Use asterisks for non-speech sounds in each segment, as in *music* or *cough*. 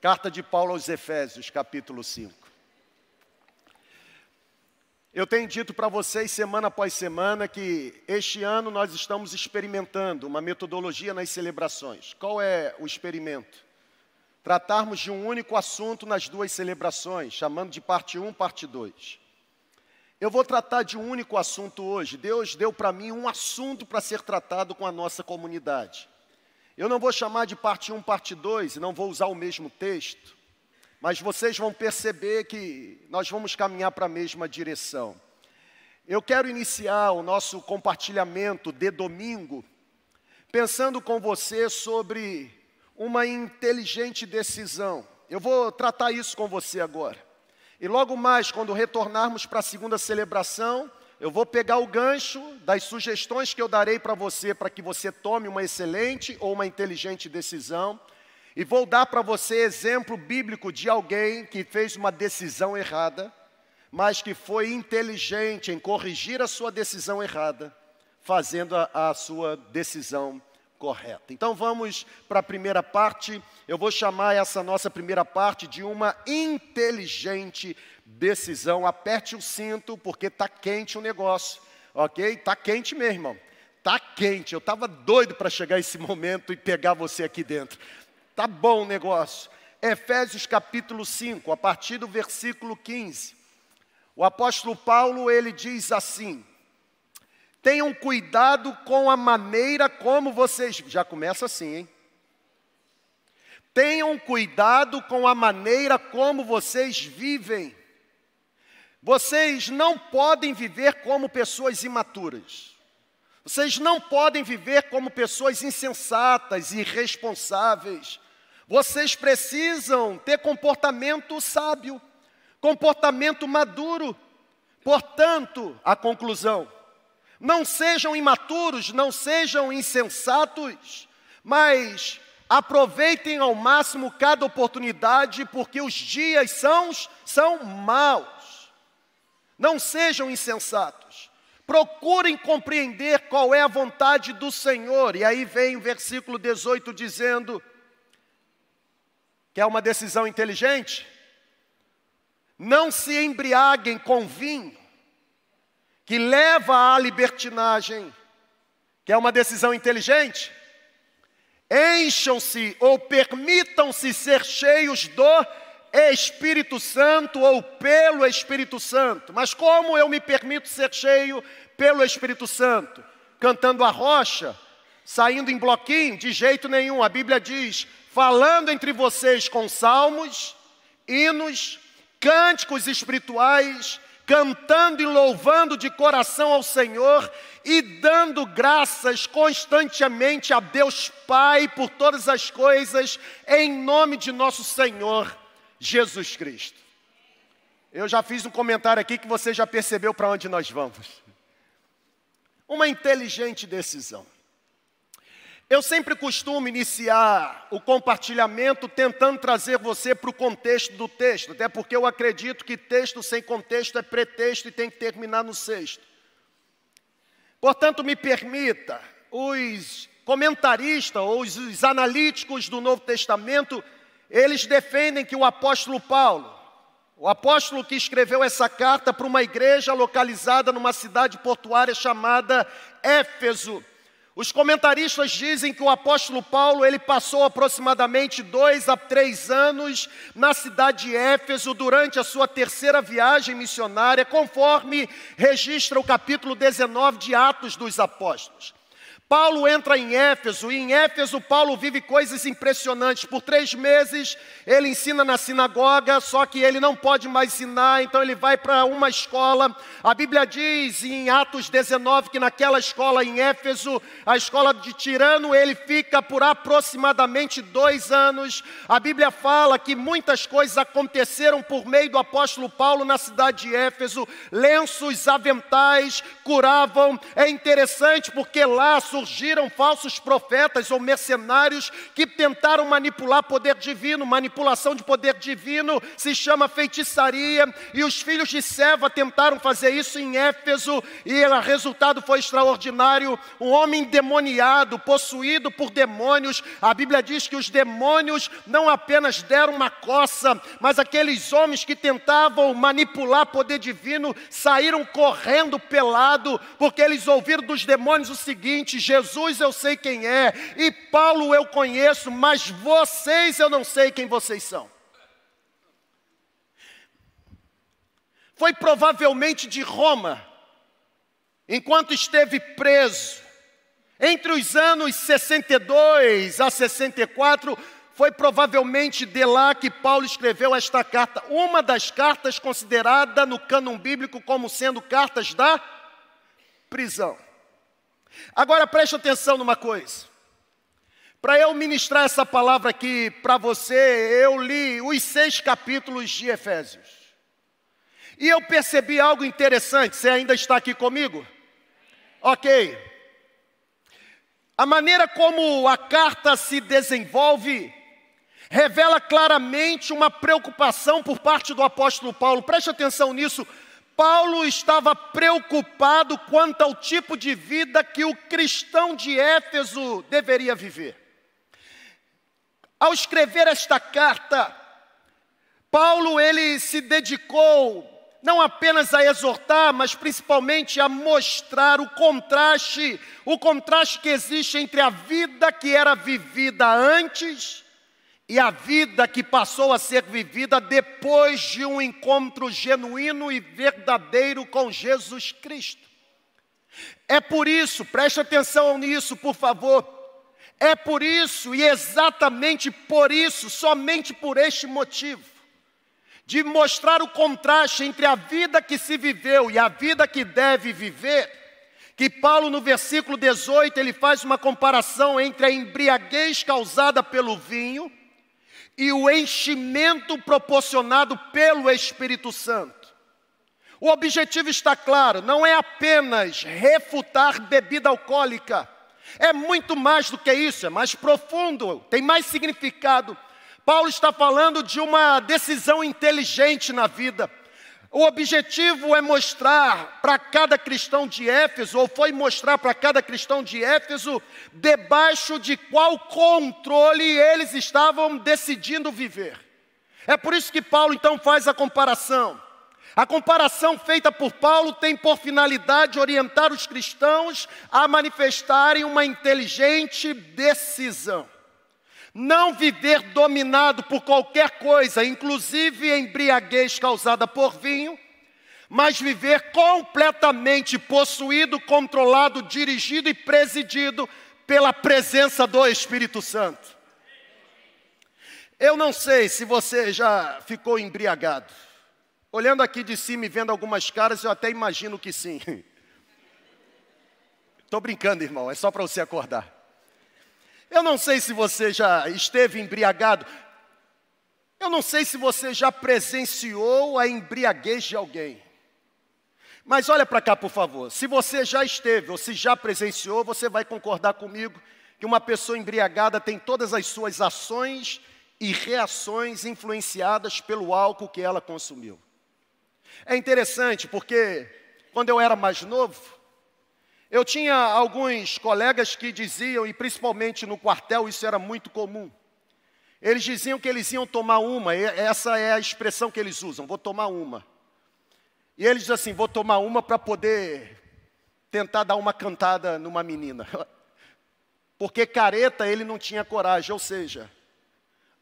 Carta de Paulo aos Efésios, capítulo 5. Eu tenho dito para vocês semana após semana que este ano nós estamos experimentando uma metodologia nas celebrações. Qual é o experimento? Tratarmos de um único assunto nas duas celebrações, chamando de parte 1, parte 2. Eu vou tratar de um único assunto hoje. Deus deu para mim um assunto para ser tratado com a nossa comunidade. Eu não vou chamar de parte 1, parte 2 e não vou usar o mesmo texto, mas vocês vão perceber que nós vamos caminhar para a mesma direção. Eu quero iniciar o nosso compartilhamento de domingo pensando com você sobre uma inteligente decisão. Eu vou tratar isso com você agora. E logo mais, quando retornarmos para a segunda celebração, eu vou pegar o gancho das sugestões que eu darei para você, para que você tome uma excelente ou uma inteligente decisão, e vou dar para você exemplo bíblico de alguém que fez uma decisão errada, mas que foi inteligente em corrigir a sua decisão errada, fazendo a, a sua decisão correta. Então vamos para a primeira parte. Eu vou chamar essa nossa primeira parte de uma inteligente decisão. Aperte o cinto, porque está quente o negócio, ok? Está quente mesmo, irmão. Está quente. Eu estava doido para chegar esse momento e pegar você aqui dentro. Tá bom o negócio. Efésios capítulo 5, a partir do versículo 15. O apóstolo Paulo, ele diz assim: Tenham cuidado com a maneira como vocês. Já começa assim, hein? Tenham cuidado com a maneira como vocês vivem. Vocês não podem viver como pessoas imaturas. Vocês não podem viver como pessoas insensatas irresponsáveis. Vocês precisam ter comportamento sábio, comportamento maduro. Portanto, a conclusão: não sejam imaturos, não sejam insensatos, mas aproveitem ao máximo cada oportunidade, porque os dias são, são maus. Não sejam insensatos. Procurem compreender qual é a vontade do Senhor. E aí vem o versículo 18 dizendo: que é uma decisão inteligente? Não se embriaguem com vinho, que leva à libertinagem, que é uma decisão inteligente, encham-se ou permitam-se ser cheios do Espírito Santo ou pelo Espírito Santo. Mas como eu me permito ser cheio pelo Espírito Santo? Cantando a rocha, saindo em bloquinho? De jeito nenhum. A Bíblia diz: falando entre vocês com salmos, hinos, cânticos espirituais, cantando e louvando de coração ao Senhor e dando graças constantemente a Deus Pai por todas as coisas, em nome de nosso Senhor Jesus Cristo. Eu já fiz um comentário aqui que você já percebeu para onde nós vamos. Uma inteligente decisão. Eu sempre costumo iniciar o compartilhamento tentando trazer você para o contexto do texto, até porque eu acredito que texto sem contexto é pretexto e tem que terminar no sexto. Portanto, me permita, os comentaristas ou os, os analíticos do Novo Testamento, eles defendem que o apóstolo Paulo, o apóstolo que escreveu essa carta para uma igreja localizada numa cidade portuária chamada Éfeso, os comentaristas dizem que o apóstolo Paulo ele passou aproximadamente dois a três anos na cidade de Éfeso durante a sua terceira viagem missionária, conforme registra o capítulo 19 de Atos dos Apóstolos. Paulo entra em Éfeso, e em Éfeso Paulo vive coisas impressionantes. Por três meses ele ensina na sinagoga, só que ele não pode mais ensinar, então ele vai para uma escola. A Bíblia diz em Atos 19 que naquela escola em Éfeso, a escola de Tirano, ele fica por aproximadamente dois anos. A Bíblia fala que muitas coisas aconteceram por meio do apóstolo Paulo na cidade de Éfeso, lenços, aventais curavam. É interessante porque laços surgiram falsos profetas ou mercenários que tentaram manipular poder divino. Manipulação de poder divino se chama feitiçaria, e os filhos de Seva tentaram fazer isso em Éfeso, e o resultado foi extraordinário. Um homem demoniado, possuído por demônios. A Bíblia diz que os demônios não apenas deram uma coça, mas aqueles homens que tentavam manipular poder divino saíram correndo pelado, porque eles ouviram dos demônios o seguinte: Jesus eu sei quem é, e Paulo eu conheço, mas vocês eu não sei quem vocês são. Foi provavelmente de Roma, enquanto esteve preso, entre os anos 62 a 64, foi provavelmente de lá que Paulo escreveu esta carta, uma das cartas considerada no cânon bíblico como sendo cartas da prisão. Agora preste atenção numa coisa. Para eu ministrar essa palavra aqui para você, eu li os seis capítulos de Efésios. E eu percebi algo interessante. Você ainda está aqui comigo? Ok. A maneira como a carta se desenvolve revela claramente uma preocupação por parte do apóstolo Paulo. Preste atenção nisso. Paulo estava preocupado quanto ao tipo de vida que o cristão de Éfeso deveria viver. Ao escrever esta carta, Paulo ele se dedicou não apenas a exortar, mas principalmente a mostrar o contraste, o contraste que existe entre a vida que era vivida antes e a vida que passou a ser vivida depois de um encontro genuíno e verdadeiro com Jesus Cristo. É por isso, preste atenção nisso, por favor. É por isso e exatamente por isso, somente por este motivo, de mostrar o contraste entre a vida que se viveu e a vida que deve viver, que Paulo no versículo 18 ele faz uma comparação entre a embriaguez causada pelo vinho e o enchimento proporcionado pelo Espírito Santo. O objetivo está claro, não é apenas refutar bebida alcoólica, é muito mais do que isso, é mais profundo, tem mais significado. Paulo está falando de uma decisão inteligente na vida. O objetivo é mostrar para cada cristão de Éfeso, ou foi mostrar para cada cristão de Éfeso, debaixo de qual controle eles estavam decidindo viver. É por isso que Paulo então faz a comparação. A comparação feita por Paulo tem por finalidade orientar os cristãos a manifestarem uma inteligente decisão. Não viver dominado por qualquer coisa, inclusive embriaguez causada por vinho, mas viver completamente possuído, controlado, dirigido e presidido pela presença do Espírito Santo. Eu não sei se você já ficou embriagado. Olhando aqui de cima e vendo algumas caras, eu até imagino que sim. *laughs* Estou brincando, irmão, é só para você acordar. Eu não sei se você já esteve embriagado. Eu não sei se você já presenciou a embriaguez de alguém. Mas olha para cá, por favor. Se você já esteve ou se já presenciou, você vai concordar comigo que uma pessoa embriagada tem todas as suas ações e reações influenciadas pelo álcool que ela consumiu. É interessante porque quando eu era mais novo, eu tinha alguns colegas que diziam, e principalmente no quartel isso era muito comum, eles diziam que eles iam tomar uma, essa é a expressão que eles usam, vou tomar uma. E eles dizem assim, vou tomar uma para poder tentar dar uma cantada numa menina. *laughs* Porque careta ele não tinha coragem, ou seja,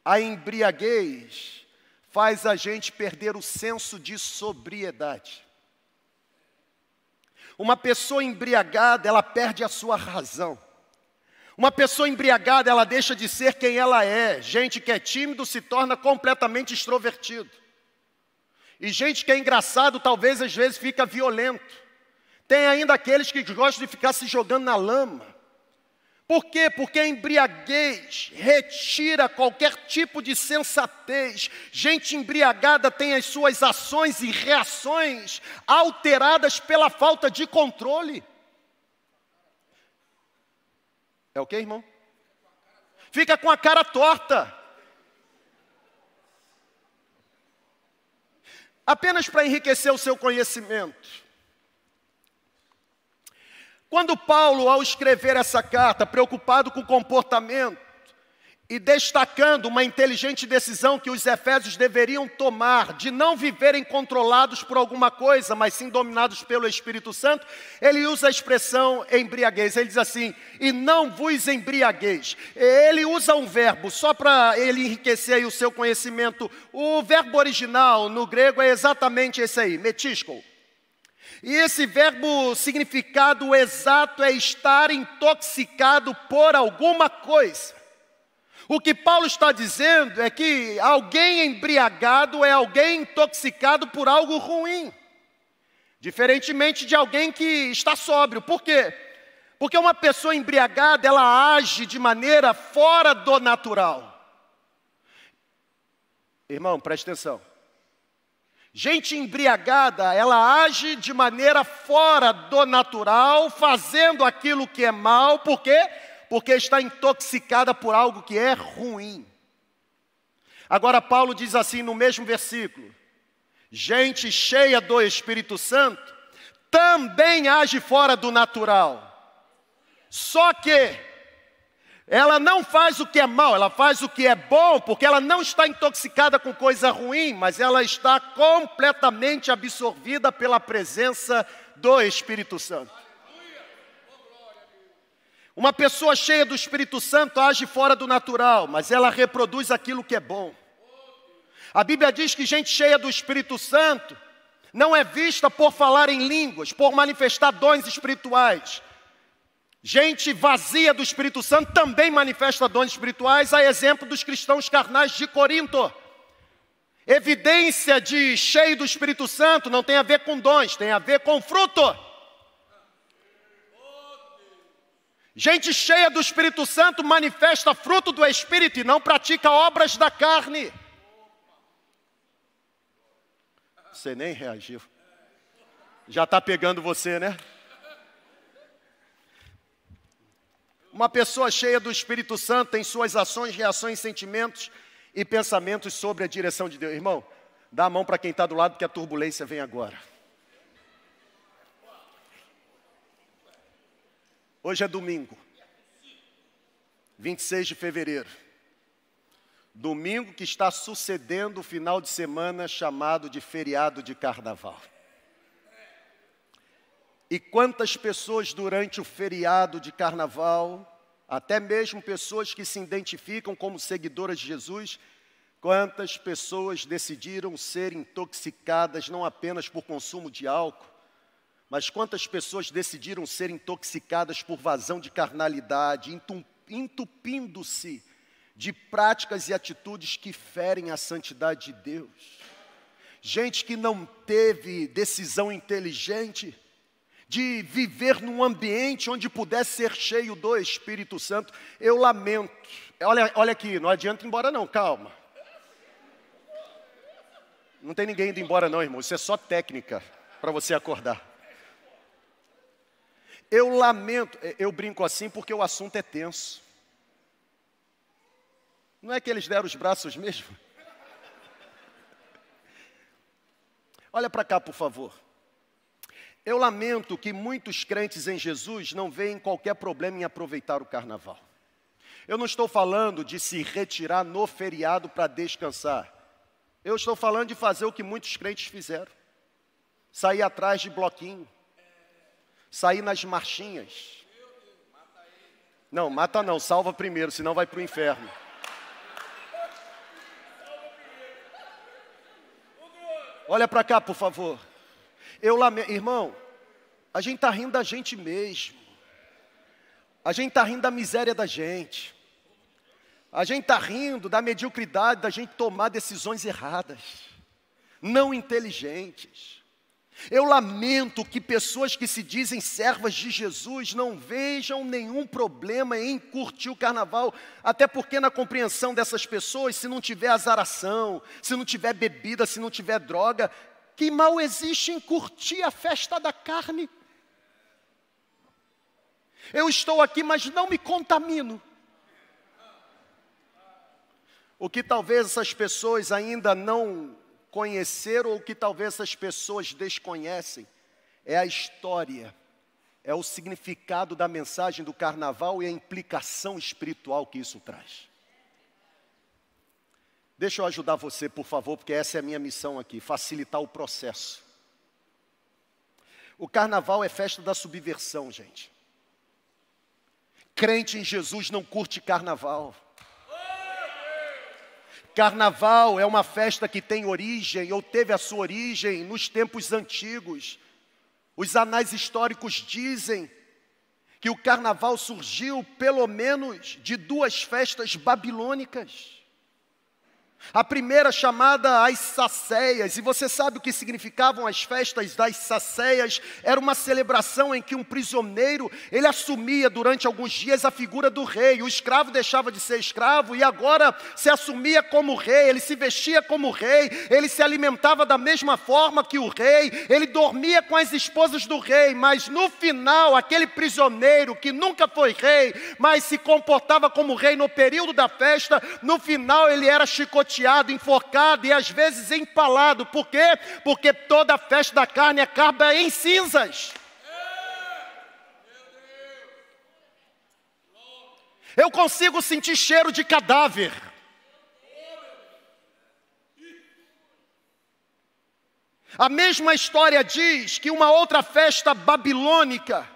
a embriaguez faz a gente perder o senso de sobriedade. Uma pessoa embriagada, ela perde a sua razão. Uma pessoa embriagada, ela deixa de ser quem ela é. Gente que é tímido se torna completamente extrovertido. E gente que é engraçado, talvez às vezes fica violento. Tem ainda aqueles que gostam de ficar se jogando na lama. Por quê? Porque a embriaguez retira qualquer tipo de sensatez. Gente embriagada tem as suas ações e reações alteradas pela falta de controle. É o que, irmão? Fica com a cara torta. Apenas para enriquecer o seu conhecimento. Quando Paulo, ao escrever essa carta, preocupado com o comportamento e destacando uma inteligente decisão que os efésios deveriam tomar de não viverem controlados por alguma coisa, mas sim dominados pelo Espírito Santo, ele usa a expressão embriaguez. Ele diz assim: "E não vos embriagueis". Ele usa um verbo só para ele enriquecer o seu conhecimento. O verbo original no grego é exatamente esse aí, metisco. E esse verbo significado exato é estar intoxicado por alguma coisa. O que Paulo está dizendo é que alguém embriagado é alguém intoxicado por algo ruim, diferentemente de alguém que está sóbrio. Por quê? Porque uma pessoa embriagada, ela age de maneira fora do natural. Irmão, preste atenção. Gente embriagada, ela age de maneira fora do natural, fazendo aquilo que é mal, por quê? Porque está intoxicada por algo que é ruim. Agora, Paulo diz assim no mesmo versículo: gente cheia do Espírito Santo também age fora do natural. Só que ela não faz o que é mal, ela faz o que é bom, porque ela não está intoxicada com coisa ruim, mas ela está completamente absorvida pela presença do Espírito Santo. Uma pessoa cheia do Espírito Santo age fora do natural, mas ela reproduz aquilo que é bom. A Bíblia diz que gente cheia do Espírito Santo não é vista por falar em línguas, por manifestar dons espirituais, Gente vazia do Espírito Santo também manifesta dons espirituais, a exemplo dos cristãos carnais de Corinto. Evidência de cheio do Espírito Santo não tem a ver com dons, tem a ver com fruto. Gente cheia do Espírito Santo manifesta fruto do Espírito e não pratica obras da carne. Você nem reagiu. Já está pegando você, né? Uma pessoa cheia do Espírito Santo tem suas ações, reações, sentimentos e pensamentos sobre a direção de Deus. Irmão, dá a mão para quem está do lado que a turbulência vem agora. Hoje é domingo, 26 de fevereiro. Domingo que está sucedendo o final de semana chamado de feriado de carnaval. E quantas pessoas durante o feriado de carnaval, até mesmo pessoas que se identificam como seguidoras de Jesus, quantas pessoas decidiram ser intoxicadas não apenas por consumo de álcool, mas quantas pessoas decidiram ser intoxicadas por vazão de carnalidade, entupindo-se de práticas e atitudes que ferem a santidade de Deus. Gente que não teve decisão inteligente, de viver num ambiente onde pudesse ser cheio do Espírito Santo. Eu lamento. Olha, olha aqui, não adianta ir embora não, calma. Não tem ninguém indo embora não, irmão. Isso é só técnica para você acordar. Eu lamento, é, eu brinco assim porque o assunto é tenso. Não é que eles deram os braços mesmo? Olha para cá, por favor. Eu lamento que muitos crentes em Jesus não veem qualquer problema em aproveitar o carnaval. Eu não estou falando de se retirar no feriado para descansar. Eu estou falando de fazer o que muitos crentes fizeram: sair atrás de bloquinho, sair nas marchinhas. Não, mata não, salva primeiro, senão vai para o inferno. Olha para cá, por favor. Eu lamento, irmão, a gente está rindo da gente mesmo. A gente está rindo da miséria da gente. A gente está rindo da mediocridade da gente tomar decisões erradas, não inteligentes. Eu lamento que pessoas que se dizem servas de Jesus não vejam nenhum problema em curtir o carnaval, até porque na compreensão dessas pessoas, se não tiver azaração, se não tiver bebida, se não tiver droga, que mal existe em curtir a festa da carne. Eu estou aqui, mas não me contamino. O que talvez essas pessoas ainda não conheceram, ou que talvez essas pessoas desconhecem, é a história, é o significado da mensagem do carnaval e a implicação espiritual que isso traz. Deixa eu ajudar você, por favor, porque essa é a minha missão aqui, facilitar o processo. O carnaval é festa da subversão, gente. Crente em Jesus não curte carnaval. Carnaval é uma festa que tem origem, ou teve a sua origem, nos tempos antigos. Os anais históricos dizem que o carnaval surgiu pelo menos de duas festas babilônicas. A primeira chamada as sacéias, e você sabe o que significavam as festas das sacéias? Era uma celebração em que um prisioneiro, ele assumia durante alguns dias a figura do rei. O escravo deixava de ser escravo e agora se assumia como rei, ele se vestia como rei, ele se alimentava da mesma forma que o rei, ele dormia com as esposas do rei, mas no final, aquele prisioneiro que nunca foi rei, mas se comportava como rei no período da festa, no final ele era chicoteado chicoteado, enforcado e às vezes empalado. Por quê? Porque toda a festa da carne acaba em cinzas. Eu consigo sentir cheiro de cadáver. A mesma história diz que uma outra festa babilônica,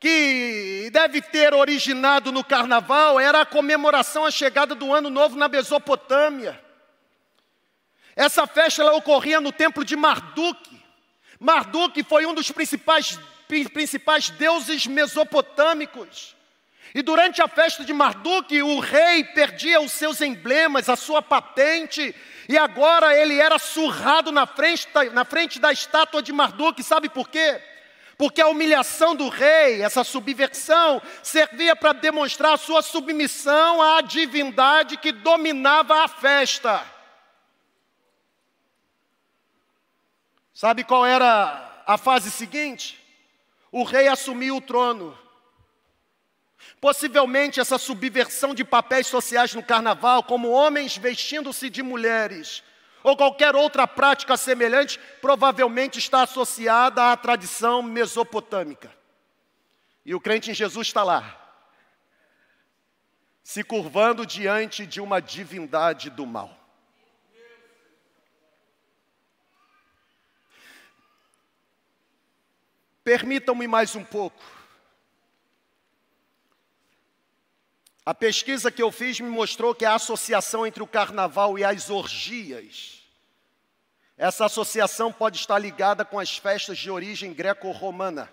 que deve ter originado no carnaval era a comemoração à chegada do ano novo na Mesopotâmia. Essa festa ela ocorria no templo de Marduk. Marduk foi um dos principais, principais deuses mesopotâmicos. E durante a festa de Marduk, o rei perdia os seus emblemas, a sua patente, e agora ele era surrado na frente, na frente da estátua de Marduk. Sabe por quê? Porque a humilhação do rei, essa subversão, servia para demonstrar sua submissão à divindade que dominava a festa. Sabe qual era a fase seguinte? O rei assumiu o trono. Possivelmente essa subversão de papéis sociais no carnaval, como homens vestindo-se de mulheres, ou qualquer outra prática semelhante, provavelmente está associada à tradição mesopotâmica. E o crente em Jesus está lá, se curvando diante de uma divindade do mal. Permitam-me mais um pouco. A pesquisa que eu fiz me mostrou que a associação entre o carnaval e as orgias, essa associação pode estar ligada com as festas de origem greco-romana.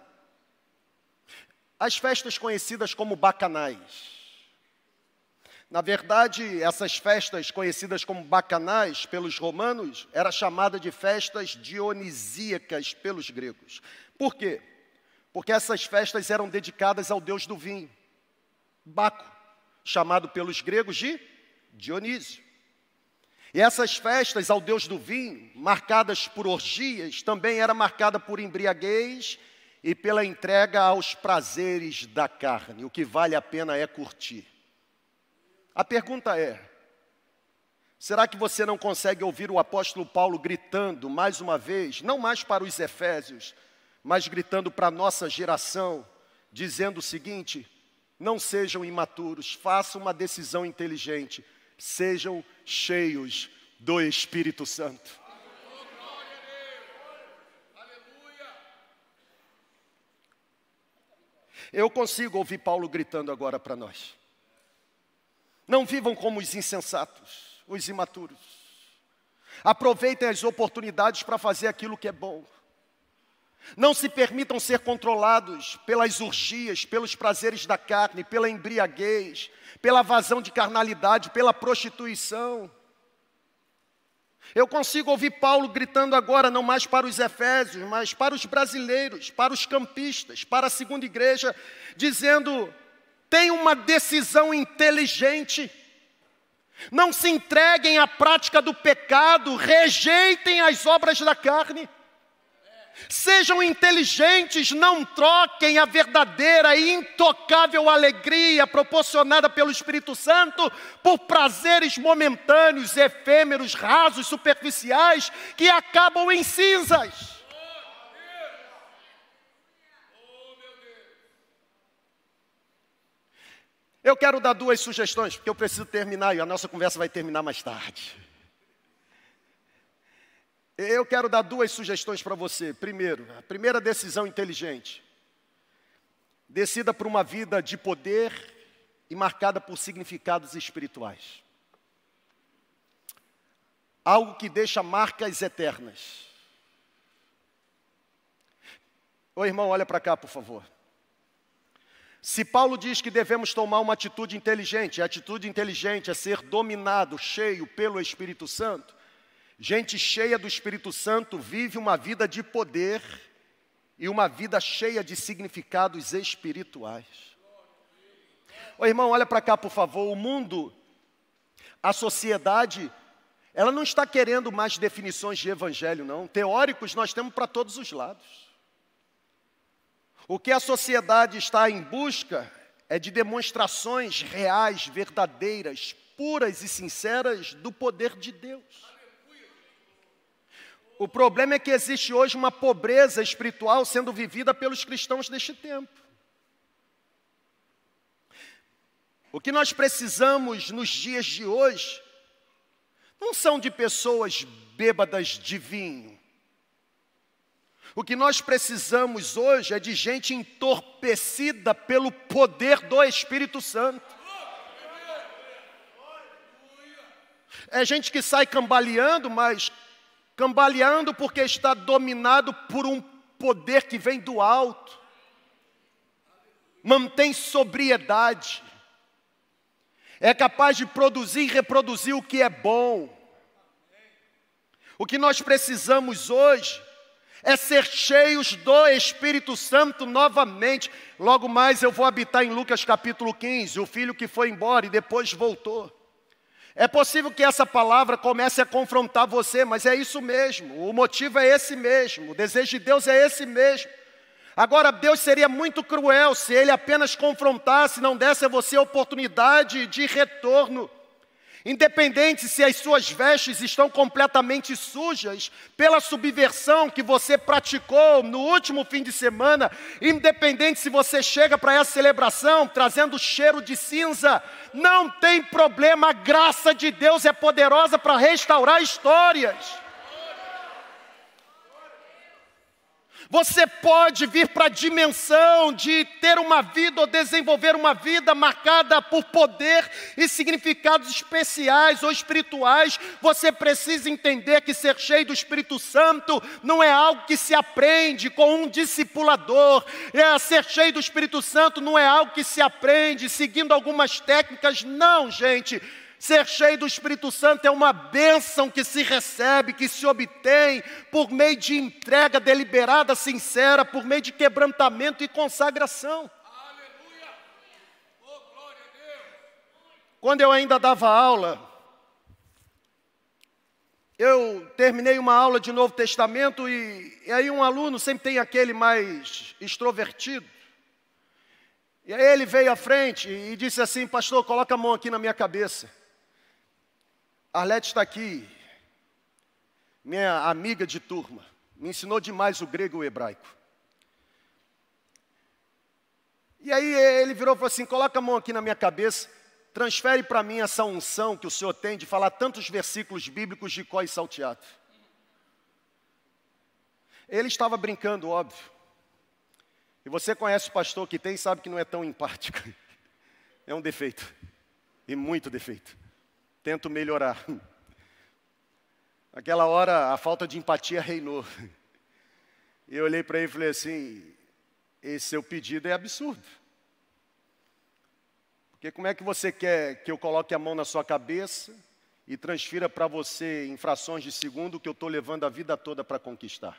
As festas conhecidas como bacanais. Na verdade, essas festas conhecidas como bacanais pelos romanos era chamada de festas dionisíacas pelos gregos. Por quê? Porque essas festas eram dedicadas ao deus do vinho, Baco chamado pelos gregos de Dionísio. E essas festas ao deus do vinho, marcadas por orgias, também era marcada por embriaguez e pela entrega aos prazeres da carne. O que vale a pena é curtir. A pergunta é: será que você não consegue ouvir o apóstolo Paulo gritando mais uma vez, não mais para os efésios, mas gritando para a nossa geração, dizendo o seguinte: não sejam imaturos, façam uma decisão inteligente, sejam cheios do Espírito Santo. Eu consigo ouvir Paulo gritando agora para nós. Não vivam como os insensatos, os imaturos. Aproveitem as oportunidades para fazer aquilo que é bom. Não se permitam ser controlados pelas urgias, pelos prazeres da carne, pela embriaguez, pela vazão de carnalidade, pela prostituição. Eu consigo ouvir Paulo gritando agora, não mais para os efésios, mas para os brasileiros, para os campistas, para a segunda igreja, dizendo: tem uma decisão inteligente. Não se entreguem à prática do pecado, rejeitem as obras da carne. Sejam inteligentes, não troquem a verdadeira e intocável alegria proporcionada pelo Espírito Santo por prazeres momentâneos, efêmeros, rasos, superficiais que acabam em cinzas. Eu quero dar duas sugestões, porque eu preciso terminar e a nossa conversa vai terminar mais tarde. Eu quero dar duas sugestões para você. Primeiro, a primeira decisão inteligente. Decida por uma vida de poder e marcada por significados espirituais. Algo que deixa marcas eternas. Ô irmão, olha para cá, por favor. Se Paulo diz que devemos tomar uma atitude inteligente, a atitude inteligente é ser dominado, cheio pelo Espírito Santo, gente cheia do Espírito Santo vive uma vida de poder e uma vida cheia de significados espirituais. Ô irmão, olha para cá, por favor. O mundo, a sociedade, ela não está querendo mais definições de evangelho, não. Teóricos nós temos para todos os lados. O que a sociedade está em busca é de demonstrações reais, verdadeiras, puras e sinceras do poder de Deus. O problema é que existe hoje uma pobreza espiritual sendo vivida pelos cristãos deste tempo. O que nós precisamos nos dias de hoje não são de pessoas bêbadas de vinho, o que nós precisamos hoje é de gente entorpecida pelo poder do Espírito Santo. É gente que sai cambaleando, mas cambaleando porque está dominado por um poder que vem do alto. Mantém sobriedade. É capaz de produzir e reproduzir o que é bom. O que nós precisamos hoje é ser cheios do Espírito Santo novamente. Logo mais eu vou habitar em Lucas capítulo 15, o filho que foi embora e depois voltou. É possível que essa palavra comece a confrontar você, mas é isso mesmo, o motivo é esse mesmo, o desejo de Deus é esse mesmo. Agora, Deus seria muito cruel se Ele apenas confrontasse, não desse a você a oportunidade de retorno. Independente se as suas vestes estão completamente sujas pela subversão que você praticou no último fim de semana, independente se você chega para essa celebração trazendo cheiro de cinza, não tem problema, a graça de Deus é poderosa para restaurar histórias. Você pode vir para a dimensão de ter uma vida ou desenvolver uma vida marcada por poder e significados especiais ou espirituais. Você precisa entender que ser cheio do Espírito Santo não é algo que se aprende com um discipulador. É, ser cheio do Espírito Santo não é algo que se aprende seguindo algumas técnicas. Não, gente. Ser cheio do Espírito Santo é uma bênção que se recebe, que se obtém por meio de entrega deliberada, sincera, por meio de quebrantamento e consagração. Aleluia! Oh, glória a Deus! Quando eu ainda dava aula, eu terminei uma aula de Novo Testamento e, e aí um aluno sempre tem aquele mais extrovertido. E aí ele veio à frente e disse assim, pastor, coloca a mão aqui na minha cabeça. Arlete está aqui, minha amiga de turma, me ensinou demais o grego e o hebraico. E aí ele virou e falou assim: coloca a mão aqui na minha cabeça, transfere para mim essa unção que o Senhor tem de falar tantos versículos bíblicos de có e salteado. Ele estava brincando, óbvio. E você conhece o pastor que tem e sabe que não é tão empático. *laughs* É um defeito. E muito defeito tento melhorar. Aquela hora a falta de empatia reinou. Eu olhei para ele e falei assim: esse seu pedido é absurdo. Porque como é que você quer que eu coloque a mão na sua cabeça e transfira para você em frações de segundo que eu estou levando a vida toda para conquistar?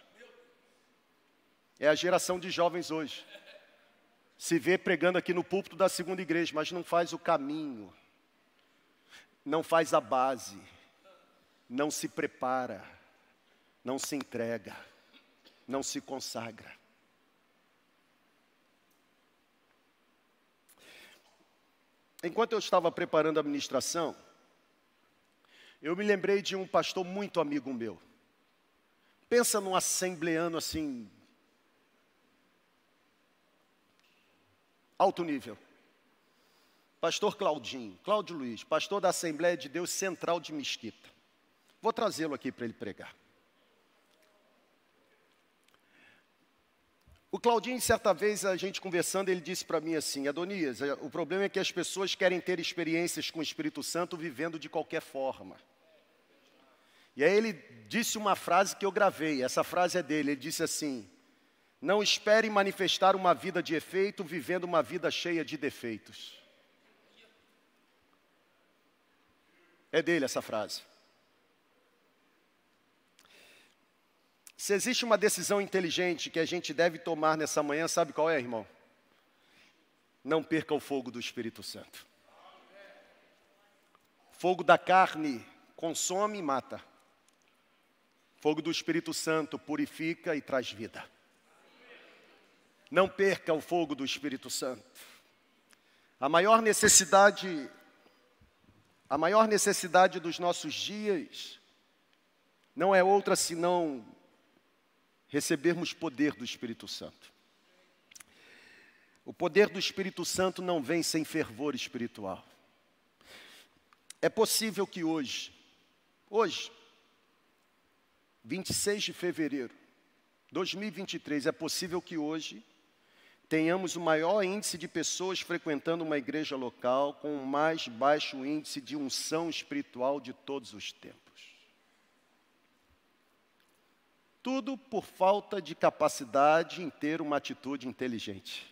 É a geração de jovens hoje. Se vê pregando aqui no púlpito da segunda igreja, mas não faz o caminho não faz a base, não se prepara, não se entrega. não se consagra. Enquanto eu estava preparando a ministração, eu me lembrei de um pastor muito amigo meu. Pensa num assembleano assim, alto nível. Pastor Claudinho, Cláudio Luiz, pastor da Assembleia de Deus Central de Mesquita. Vou trazê-lo aqui para ele pregar. O Claudinho, certa vez, a gente conversando, ele disse para mim assim: Adonias, é, o problema é que as pessoas querem ter experiências com o Espírito Santo vivendo de qualquer forma. E aí ele disse uma frase que eu gravei, essa frase é dele, ele disse assim: Não espere manifestar uma vida de efeito vivendo uma vida cheia de defeitos. É dele essa frase. Se existe uma decisão inteligente que a gente deve tomar nessa manhã, sabe qual é, irmão? Não perca o fogo do Espírito Santo. Fogo da carne consome e mata. Fogo do Espírito Santo purifica e traz vida. Não perca o fogo do Espírito Santo. A maior necessidade, a maior necessidade dos nossos dias não é outra senão recebermos poder do Espírito Santo. O poder do Espírito Santo não vem sem fervor espiritual. É possível que hoje, hoje, 26 de fevereiro de 2023, é possível que hoje tenhamos o maior índice de pessoas frequentando uma igreja local com o mais baixo índice de unção espiritual de todos os tempos. Tudo por falta de capacidade em ter uma atitude inteligente,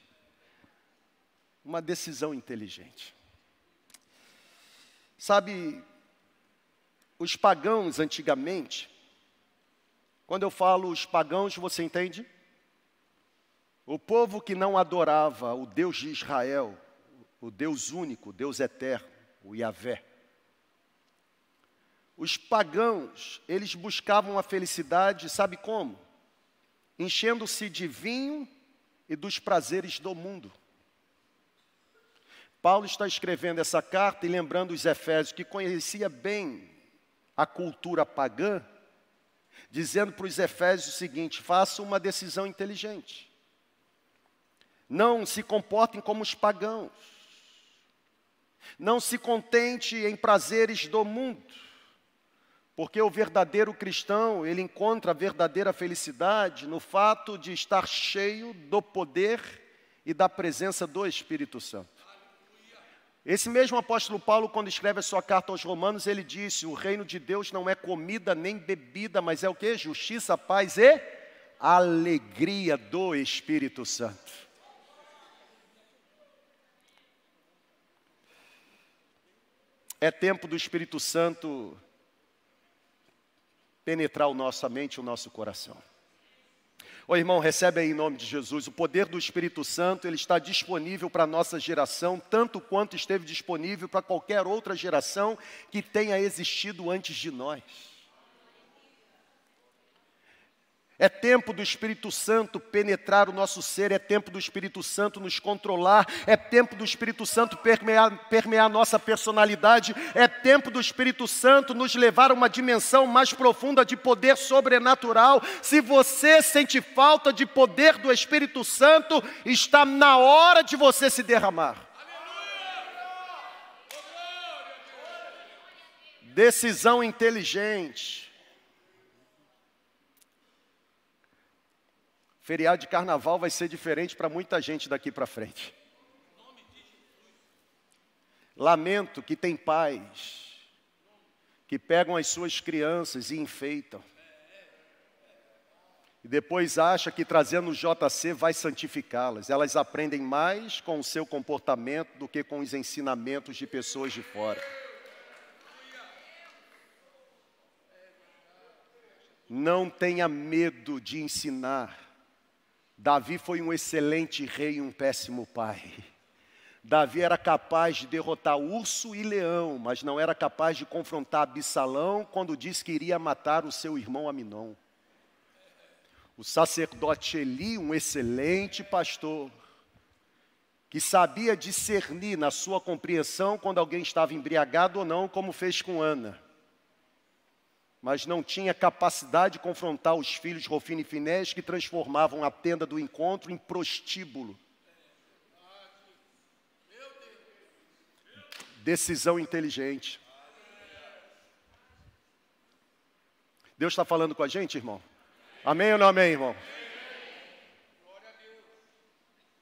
uma decisão inteligente. Sabe, os pagãos antigamente, quando eu falo os pagãos, você entende? O povo que não adorava o Deus de Israel, o Deus único, o Deus eterno, o Yahvé. Os pagãos, eles buscavam a felicidade, sabe como? Enchendo-se de vinho e dos prazeres do mundo. Paulo está escrevendo essa carta e lembrando os Efésios, que conhecia bem a cultura pagã, dizendo para os Efésios o seguinte: façam uma decisão inteligente. Não se comportem como os pagãos. Não se contente em prazeres do mundo. Porque o verdadeiro cristão, ele encontra a verdadeira felicidade no fato de estar cheio do poder e da presença do Espírito Santo. Esse mesmo apóstolo Paulo, quando escreve a sua carta aos Romanos, ele disse: O reino de Deus não é comida nem bebida, mas é o que? Justiça, paz e alegria do Espírito Santo. É tempo do Espírito Santo penetrar o nossa mente e o nosso coração. Ô irmão, recebe aí em nome de Jesus. O poder do Espírito Santo, ele está disponível para a nossa geração, tanto quanto esteve disponível para qualquer outra geração que tenha existido antes de nós. É tempo do Espírito Santo penetrar o nosso ser, é tempo do Espírito Santo nos controlar, é tempo do Espírito Santo permear, permear nossa personalidade, é tempo do Espírito Santo nos levar a uma dimensão mais profunda de poder sobrenatural. Se você sente falta de poder do Espírito Santo, está na hora de você se derramar. Decisão inteligente Feriado de carnaval vai ser diferente para muita gente daqui para frente. Lamento que tem pais que pegam as suas crianças e enfeitam. E depois acha que trazendo o JC vai santificá-las. Elas aprendem mais com o seu comportamento do que com os ensinamentos de pessoas de fora. Não tenha medo de ensinar Davi foi um excelente rei e um péssimo pai. *laughs* Davi era capaz de derrotar urso e leão, mas não era capaz de confrontar Absalão quando disse que iria matar o seu irmão Aminon. O sacerdote Eli, um excelente pastor, que sabia discernir na sua compreensão quando alguém estava embriagado ou não, como fez com Ana. Mas não tinha capacidade de confrontar os filhos Rofino e Finés que transformavam a tenda do encontro em prostíbulo. Decisão inteligente. Deus está falando com a gente, irmão? Amém ou não amém, irmão?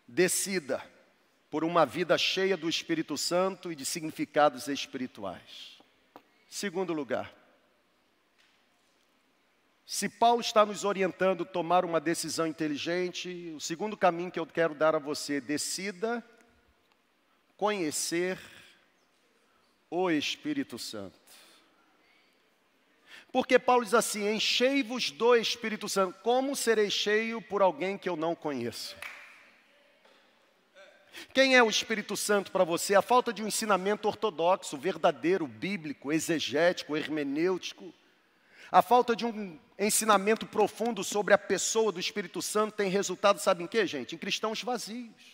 Decida por uma vida cheia do Espírito Santo e de significados espirituais. Segundo lugar, se Paulo está nos orientando a tomar uma decisão inteligente, o segundo caminho que eu quero dar a você, decida conhecer o Espírito Santo. Porque Paulo diz assim: enchei-vos do Espírito Santo. Como serei cheio por alguém que eu não conheço? Quem é o Espírito Santo para você? A falta de um ensinamento ortodoxo, verdadeiro, bíblico, exegético, hermenêutico. A falta de um ensinamento profundo sobre a pessoa do Espírito Santo tem resultado, sabe em quê, gente? Em cristãos vazios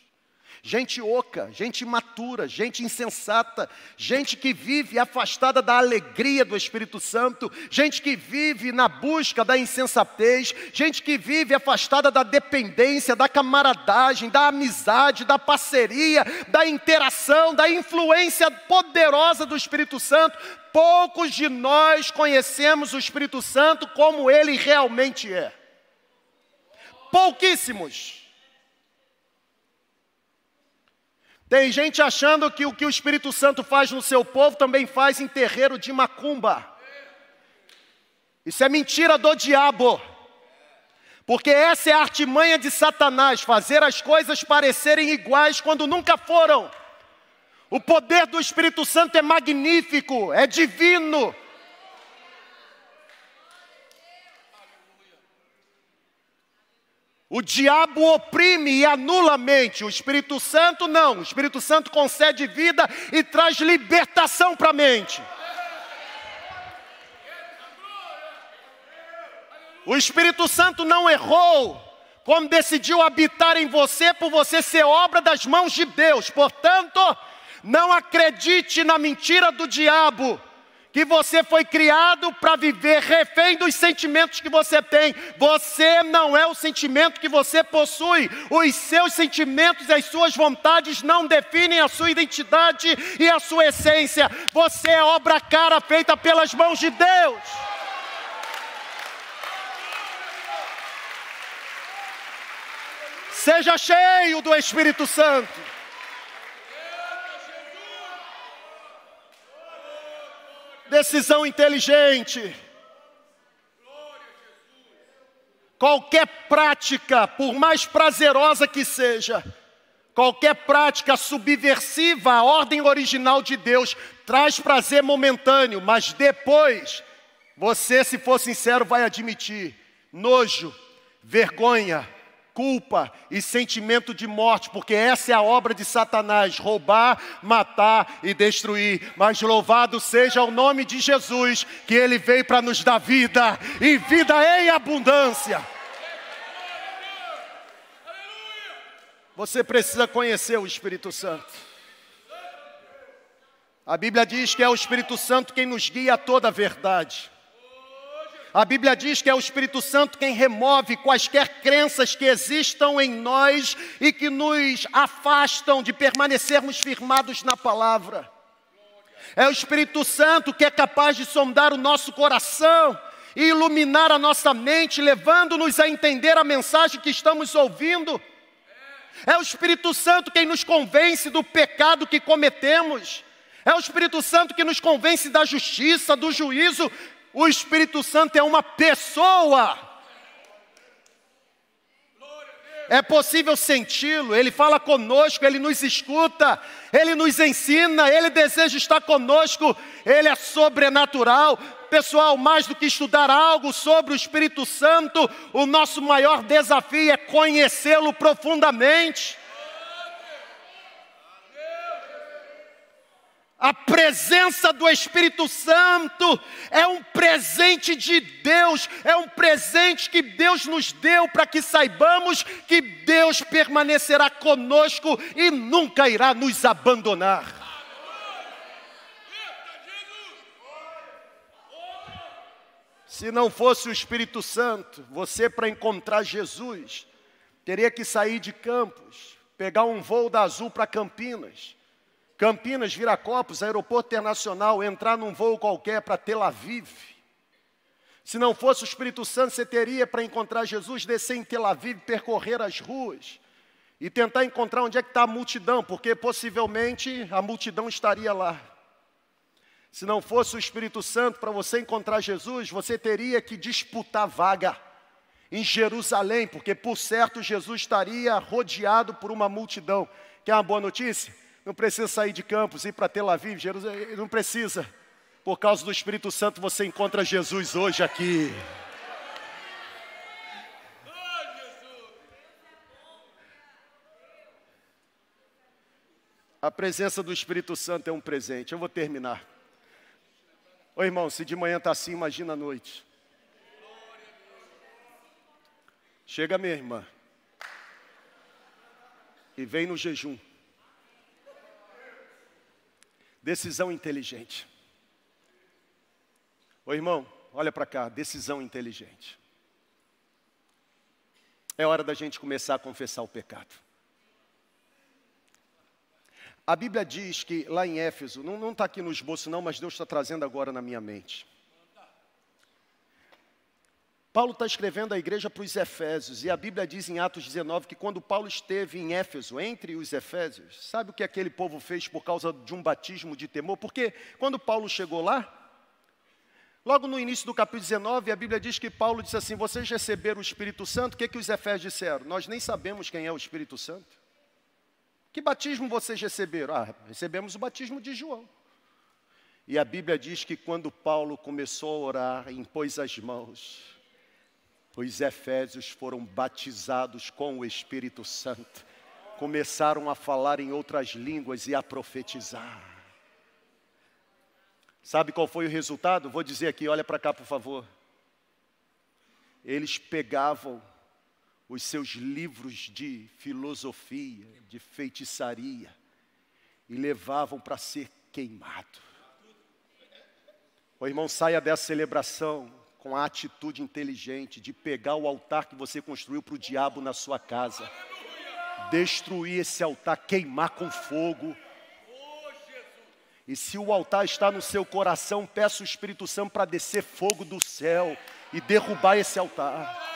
gente oca, gente imatura, gente insensata, gente que vive afastada da alegria do Espírito Santo, gente que vive na busca da insensatez, gente que vive afastada da dependência, da camaradagem, da amizade, da parceria, da interação, da influência poderosa do Espírito Santo. Poucos de nós conhecemos o Espírito Santo como ele realmente é. Pouquíssimos. Tem gente achando que o que o Espírito Santo faz no seu povo também faz em terreiro de macumba. Isso é mentira do diabo. Porque essa é a artimanha de Satanás, fazer as coisas parecerem iguais quando nunca foram. O poder do Espírito Santo é magnífico, é divino. O diabo oprime e anula a mente, o Espírito Santo não. O Espírito Santo concede vida e traz libertação para a mente. O Espírito Santo não errou como decidiu habitar em você por você ser obra das mãos de Deus. Portanto, não acredite na mentira do diabo que você foi criado para viver refém dos sentimentos que você tem. Você não é o sentimento que você possui. Os seus sentimentos e as suas vontades não definem a sua identidade e a sua essência. Você é obra cara feita pelas mãos de Deus. Seja cheio do Espírito Santo. Decisão inteligente. Qualquer prática, por mais prazerosa que seja, qualquer prática subversiva à ordem original de Deus, traz prazer momentâneo, mas depois, você, se for sincero, vai admitir nojo, vergonha, culpa e sentimento de morte, porque essa é a obra de Satanás: roubar, matar e destruir. Mas louvado seja o nome de Jesus, que ele veio para nos dar vida e vida em abundância. Você precisa conhecer o Espírito Santo. A Bíblia diz que é o Espírito Santo quem nos guia a toda a verdade. A Bíblia diz que é o Espírito Santo quem remove quaisquer crenças que existam em nós e que nos afastam de permanecermos firmados na palavra. É o Espírito Santo que é capaz de sondar o nosso coração e iluminar a nossa mente, levando-nos a entender a mensagem que estamos ouvindo. É o Espírito Santo quem nos convence do pecado que cometemos. É o Espírito Santo que nos convence da justiça, do juízo o Espírito Santo é uma pessoa. É possível senti-lo, ele fala conosco, ele nos escuta, ele nos ensina, ele deseja estar conosco, ele é sobrenatural. Pessoal, mais do que estudar algo sobre o Espírito Santo, o nosso maior desafio é conhecê-lo profundamente. A presença do Espírito Santo é um presente de Deus, é um presente que Deus nos deu para que saibamos que Deus permanecerá conosco e nunca irá nos abandonar. Se não fosse o Espírito Santo, você para encontrar Jesus, teria que sair de Campos, pegar um voo da Azul para Campinas Campinas, Viracopos, aeroporto internacional, entrar num voo qualquer para Tel Aviv. Se não fosse o Espírito Santo, você teria para encontrar Jesus, descer em Tel Aviv, percorrer as ruas e tentar encontrar onde é que está a multidão, porque possivelmente a multidão estaria lá. Se não fosse o Espírito Santo, para você encontrar Jesus, você teria que disputar vaga em Jerusalém, porque por certo Jesus estaria rodeado por uma multidão. Quer uma boa notícia? Não precisa sair de Campos, ir para Tel Aviv, Jerusalém, não precisa. Por causa do Espírito Santo você encontra Jesus hoje aqui. A presença do Espírito Santo é um presente. Eu vou terminar. Ô irmão, se de manhã está assim, imagina a noite. Chega minha irmã. E vem no jejum. Decisão inteligente. Ô irmão, olha para cá, decisão inteligente. É hora da gente começar a confessar o pecado. A Bíblia diz que lá em Éfeso, não está aqui no esboço não, mas Deus está trazendo agora na minha mente. Paulo está escrevendo a igreja para os Efésios, e a Bíblia diz em Atos 19 que quando Paulo esteve em Éfeso, entre os Efésios, sabe o que aquele povo fez por causa de um batismo de temor? Porque quando Paulo chegou lá, logo no início do capítulo 19, a Bíblia diz que Paulo disse assim: Vocês receberam o Espírito Santo, o que, que os Efésios disseram? Nós nem sabemos quem é o Espírito Santo. Que batismo vocês receberam? Ah, recebemos o batismo de João. E a Bíblia diz que quando Paulo começou a orar, impôs as mãos, os Efésios foram batizados com o Espírito Santo, começaram a falar em outras línguas e a profetizar. Sabe qual foi o resultado? Vou dizer aqui, olha para cá, por favor. Eles pegavam os seus livros de filosofia, de feitiçaria, e levavam para ser queimado. O irmão saia dessa celebração com a atitude inteligente de pegar o altar que você construiu para o diabo na sua casa, destruir esse altar, queimar com fogo. E se o altar está no seu coração, peça o Espírito Santo para descer fogo do céu e derrubar esse altar.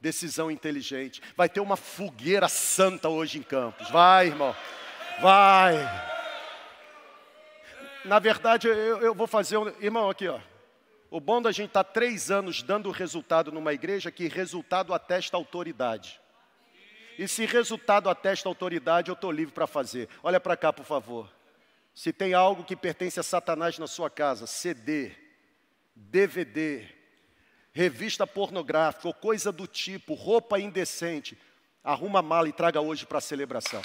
Decisão inteligente. Vai ter uma fogueira santa hoje em Campos. Vai, irmão. Vai. Na verdade, eu, eu vou fazer um. Irmão, aqui, ó. O bom da gente estar tá três anos dando resultado numa igreja é que resultado atesta autoridade. E se resultado atesta autoridade, eu estou livre para fazer. Olha para cá, por favor. Se tem algo que pertence a Satanás na sua casa, CD, DVD, revista pornográfica ou coisa do tipo, roupa indecente, arruma a mala e traga hoje para a celebração.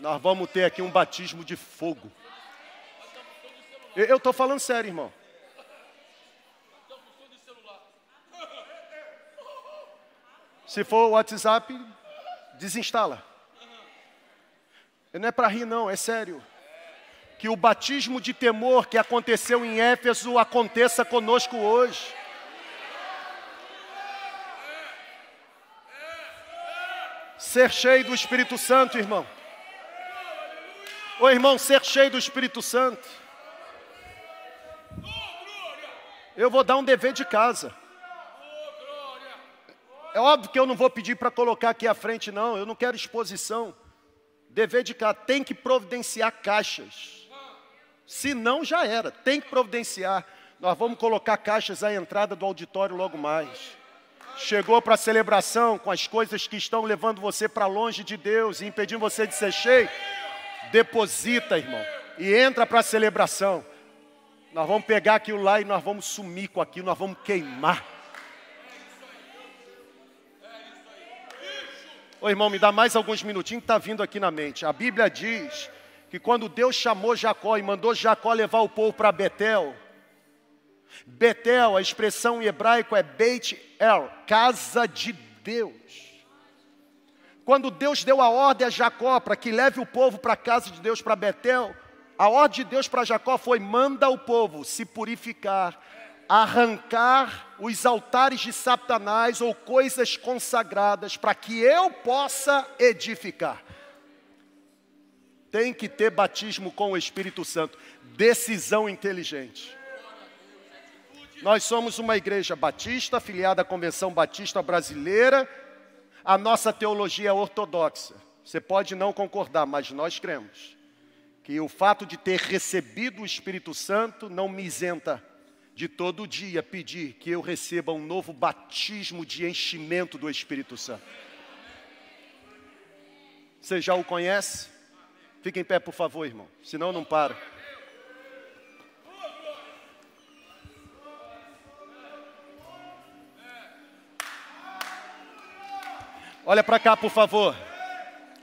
Nós vamos ter aqui um batismo de fogo. Eu estou falando sério, irmão. Se for o WhatsApp, desinstala. Não é para rir, não, é sério. Que o batismo de temor que aconteceu em Éfeso aconteça conosco hoje. Ser cheio do Espírito Santo, irmão. Ô irmão, ser cheio do Espírito Santo. Eu vou dar um dever de casa. É óbvio que eu não vou pedir para colocar aqui à frente, não. Eu não quero exposição. Dever de casa. Tem que providenciar caixas. Se não, já era. Tem que providenciar. Nós vamos colocar caixas à entrada do auditório logo mais. Chegou para a celebração com as coisas que estão levando você para longe de Deus e impedindo você de ser cheio deposita, irmão, e entra para a celebração. Nós vamos pegar aquilo lá e nós vamos sumir com aquilo, nós vamos queimar. Ô irmão, me dá mais alguns minutinhos está vindo aqui na mente. A Bíblia diz que quando Deus chamou Jacó e mandou Jacó levar o povo para Betel, Betel, a expressão em hebraico é Beit El, casa de Deus. Quando Deus deu a ordem a Jacó para que leve o povo para a casa de Deus, para Betel, a ordem de Deus para Jacó foi: manda o povo se purificar, arrancar os altares de Satanás ou coisas consagradas, para que eu possa edificar. Tem que ter batismo com o Espírito Santo, decisão inteligente. Nós somos uma igreja batista, afiliada à Convenção Batista Brasileira. A nossa teologia é ortodoxa. Você pode não concordar, mas nós cremos que o fato de ter recebido o Espírito Santo não me isenta de todo dia pedir que eu receba um novo batismo de enchimento do Espírito Santo. Você já o conhece? Fique em pé, por favor, irmão. Senão não para. Olha para cá, por favor.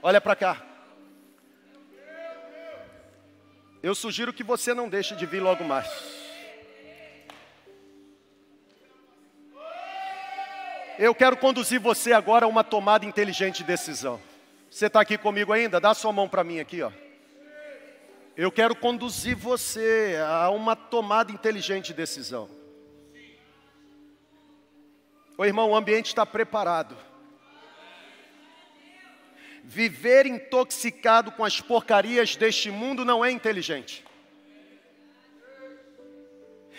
Olha para cá. Eu sugiro que você não deixe de vir logo mais. Eu quero conduzir você agora a uma tomada inteligente de decisão. Você está aqui comigo ainda? Dá sua mão para mim aqui, ó. Eu quero conduzir você a uma tomada inteligente de decisão. Ô irmão, o ambiente está preparado. Viver intoxicado com as porcarias deste mundo não é inteligente.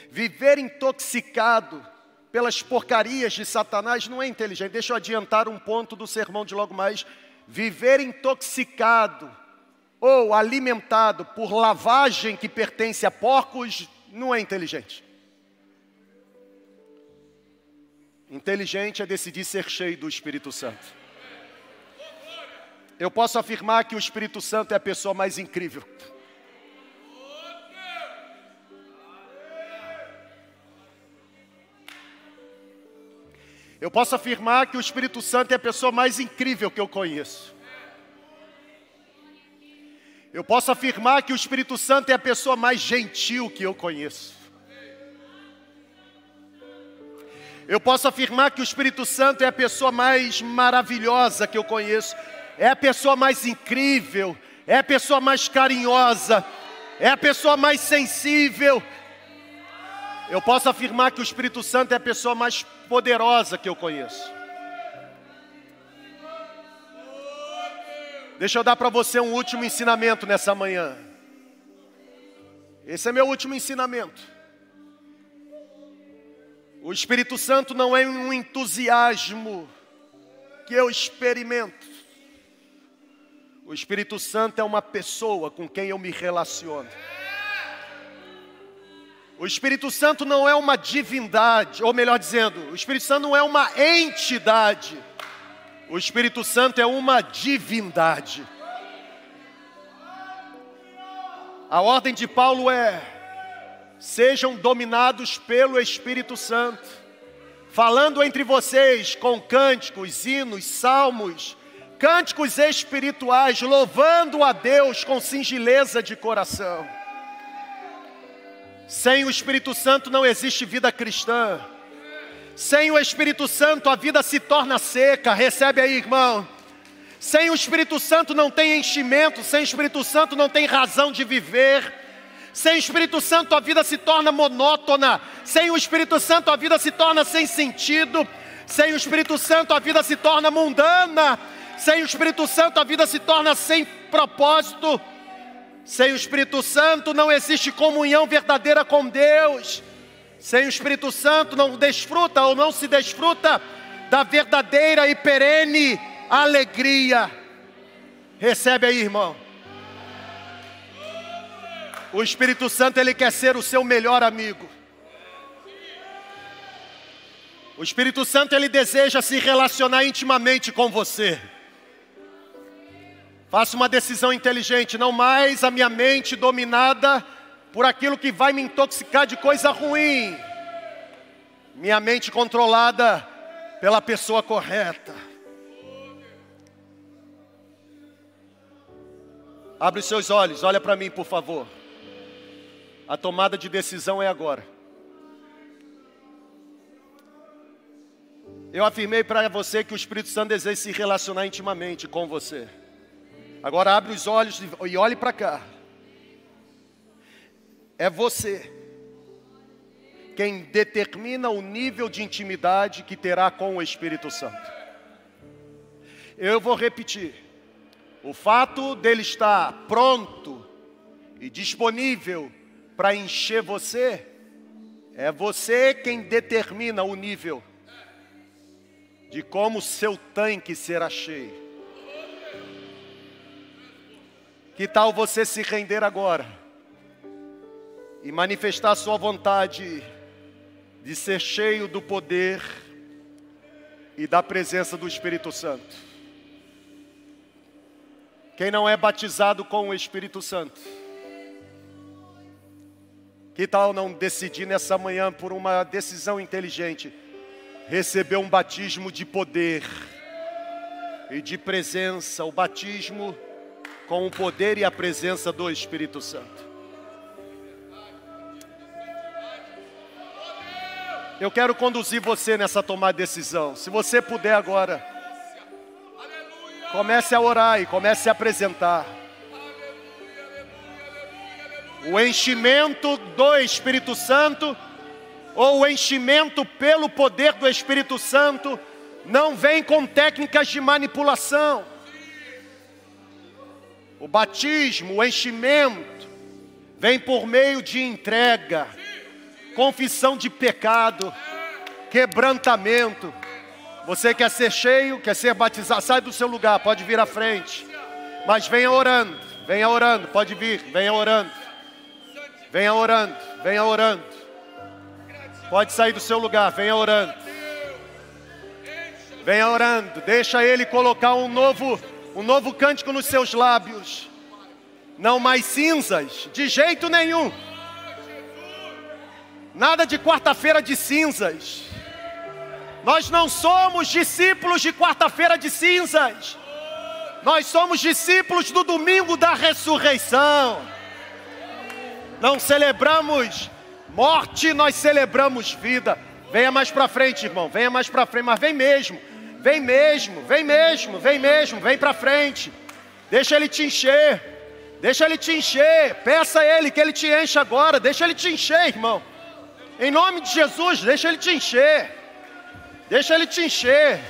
Viver intoxicado pelas porcarias de Satanás não é inteligente. Deixa eu adiantar um ponto do sermão de logo mais. Viver intoxicado ou alimentado por lavagem que pertence a porcos não é inteligente. Inteligente é decidir ser cheio do Espírito Santo. Eu posso afirmar que o Espírito Santo é a pessoa mais incrível. Eu posso afirmar que o Espírito Santo é a pessoa mais incrível que eu conheço. Eu posso afirmar que o Espírito Santo é a pessoa mais gentil que eu conheço. Eu posso afirmar que o Espírito Santo é a pessoa mais maravilhosa que eu conheço é a pessoa mais incrível, é a pessoa mais carinhosa, é a pessoa mais sensível. Eu posso afirmar que o Espírito Santo é a pessoa mais poderosa que eu conheço. Deixa eu dar para você um último ensinamento nessa manhã. Esse é meu último ensinamento. O Espírito Santo não é um entusiasmo que eu experimento. O Espírito Santo é uma pessoa com quem eu me relaciono. O Espírito Santo não é uma divindade, ou melhor dizendo, o Espírito Santo não é uma entidade. O Espírito Santo é uma divindade. A ordem de Paulo é: sejam dominados pelo Espírito Santo, falando entre vocês com cânticos, hinos, salmos, cânticos espirituais, louvando a Deus com singeleza de coração. Sem o Espírito Santo não existe vida cristã. Sem o Espírito Santo a vida se torna seca. Recebe aí, irmão. Sem o Espírito Santo não tem enchimento, sem o Espírito Santo não tem razão de viver. Sem o Espírito Santo a vida se torna monótona. Sem o Espírito Santo a vida se torna sem sentido. Sem o Espírito Santo a vida se torna mundana. Sem o Espírito Santo, a vida se torna sem propósito. Sem o Espírito Santo, não existe comunhão verdadeira com Deus. Sem o Espírito Santo, não desfruta ou não se desfruta da verdadeira e perene alegria. Recebe aí, irmão. O Espírito Santo, ele quer ser o seu melhor amigo. O Espírito Santo, ele deseja se relacionar intimamente com você. Faça uma decisão inteligente, não mais a minha mente dominada por aquilo que vai me intoxicar de coisa ruim. Minha mente controlada pela pessoa correta. Abre os seus olhos, olha para mim, por favor. A tomada de decisão é agora. Eu afirmei para você que o Espírito Santo deseja se relacionar intimamente com você. Agora abre os olhos e olhe para cá. É você quem determina o nível de intimidade que terá com o Espírito Santo. Eu vou repetir. O fato dele estar pronto e disponível para encher você, é você quem determina o nível de como seu tanque será cheio. Que tal você se render agora e manifestar sua vontade de ser cheio do poder e da presença do Espírito Santo? Quem não é batizado com o Espírito Santo? Que tal não decidir nessa manhã por uma decisão inteligente? Receber um batismo de poder e de presença, o batismo com o poder e a presença do Espírito Santo. Eu quero conduzir você nessa tomada de decisão. Se você puder agora, comece a orar e comece a apresentar. O enchimento do Espírito Santo, ou o enchimento pelo poder do Espírito Santo, não vem com técnicas de manipulação. O batismo, o enchimento, vem por meio de entrega confissão de pecado, quebrantamento. Você quer ser cheio, quer ser batizado, sai do seu lugar, pode vir à frente. Mas venha orando, venha orando, pode vir, venha orando. Venha orando, venha orando. Pode sair do seu lugar, venha orando. Venha orando, deixa ele colocar um novo, um novo cântico nos seus lábios. Não mais cinzas, de jeito nenhum. Nada de quarta-feira de cinzas. Nós não somos discípulos de quarta-feira de cinzas. Nós somos discípulos do domingo da ressurreição. Não celebramos morte, nós celebramos vida. Venha mais para frente, irmão. Venha mais para frente, mas vem mesmo. Vem mesmo, vem mesmo, vem mesmo, vem para frente. Deixa ele te encher. Deixa ele te encher. Peça a ele que ele te encha agora. Deixa ele te encher, irmão. Em nome de Jesus, deixa Ele te encher. Deixa Ele te encher.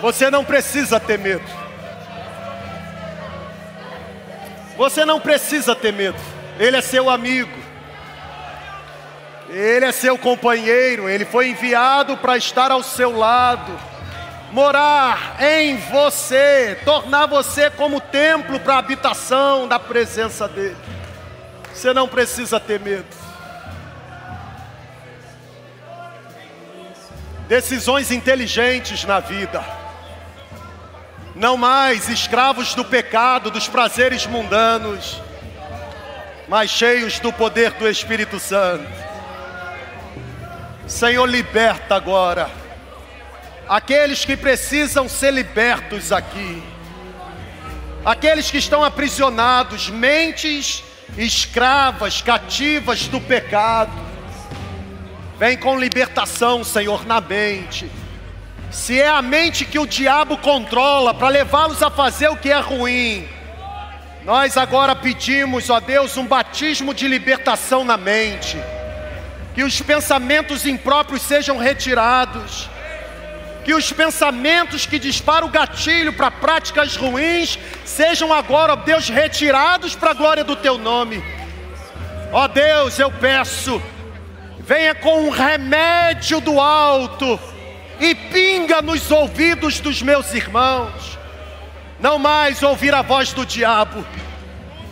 Você não precisa ter medo. Você não precisa ter medo. Ele é seu amigo. Ele é seu companheiro. Ele foi enviado para estar ao seu lado, morar em você, tornar você como templo para a habitação da presença dele. Você não precisa ter medo. decisões inteligentes na vida. Não mais escravos do pecado, dos prazeres mundanos, mas cheios do poder do Espírito Santo. Senhor, liberta agora aqueles que precisam ser libertos aqui, aqueles que estão aprisionados, mentes escravas, cativas do pecado Vem com libertação, Senhor, na mente. Se é a mente que o diabo controla para levá-los a fazer o que é ruim, nós agora pedimos, ó Deus, um batismo de libertação na mente. Que os pensamentos impróprios sejam retirados. Que os pensamentos que disparam o gatilho para práticas ruins sejam agora, ó Deus, retirados para a glória do teu nome. Ó Deus, eu peço venha com um remédio do alto e pinga nos ouvidos dos meus irmãos. Não mais ouvir a voz do diabo,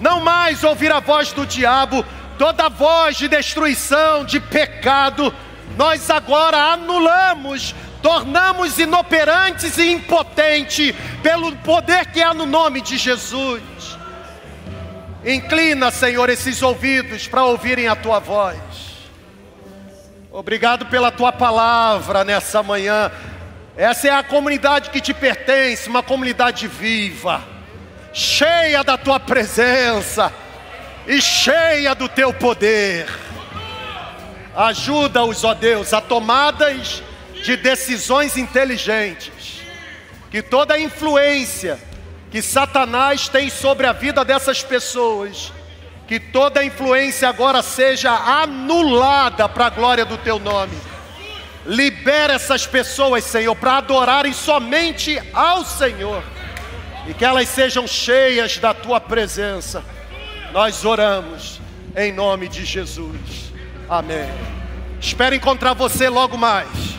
não mais ouvir a voz do diabo, toda voz de destruição, de pecado, nós agora anulamos, tornamos inoperantes e impotentes pelo poder que há no nome de Jesus. Inclina, Senhor, esses ouvidos para ouvirem a tua voz. Obrigado pela tua palavra nessa manhã. Essa é a comunidade que te pertence, uma comunidade viva, cheia da tua presença e cheia do teu poder. Ajuda-os, ó Deus, a tomadas de decisões inteligentes. Que toda a influência que Satanás tem sobre a vida dessas pessoas, que toda a influência agora seja anulada para a glória do teu nome. Libera essas pessoas, Senhor, para adorarem somente ao Senhor e que elas sejam cheias da tua presença. Nós oramos em nome de Jesus. Amém. Espero encontrar você logo mais.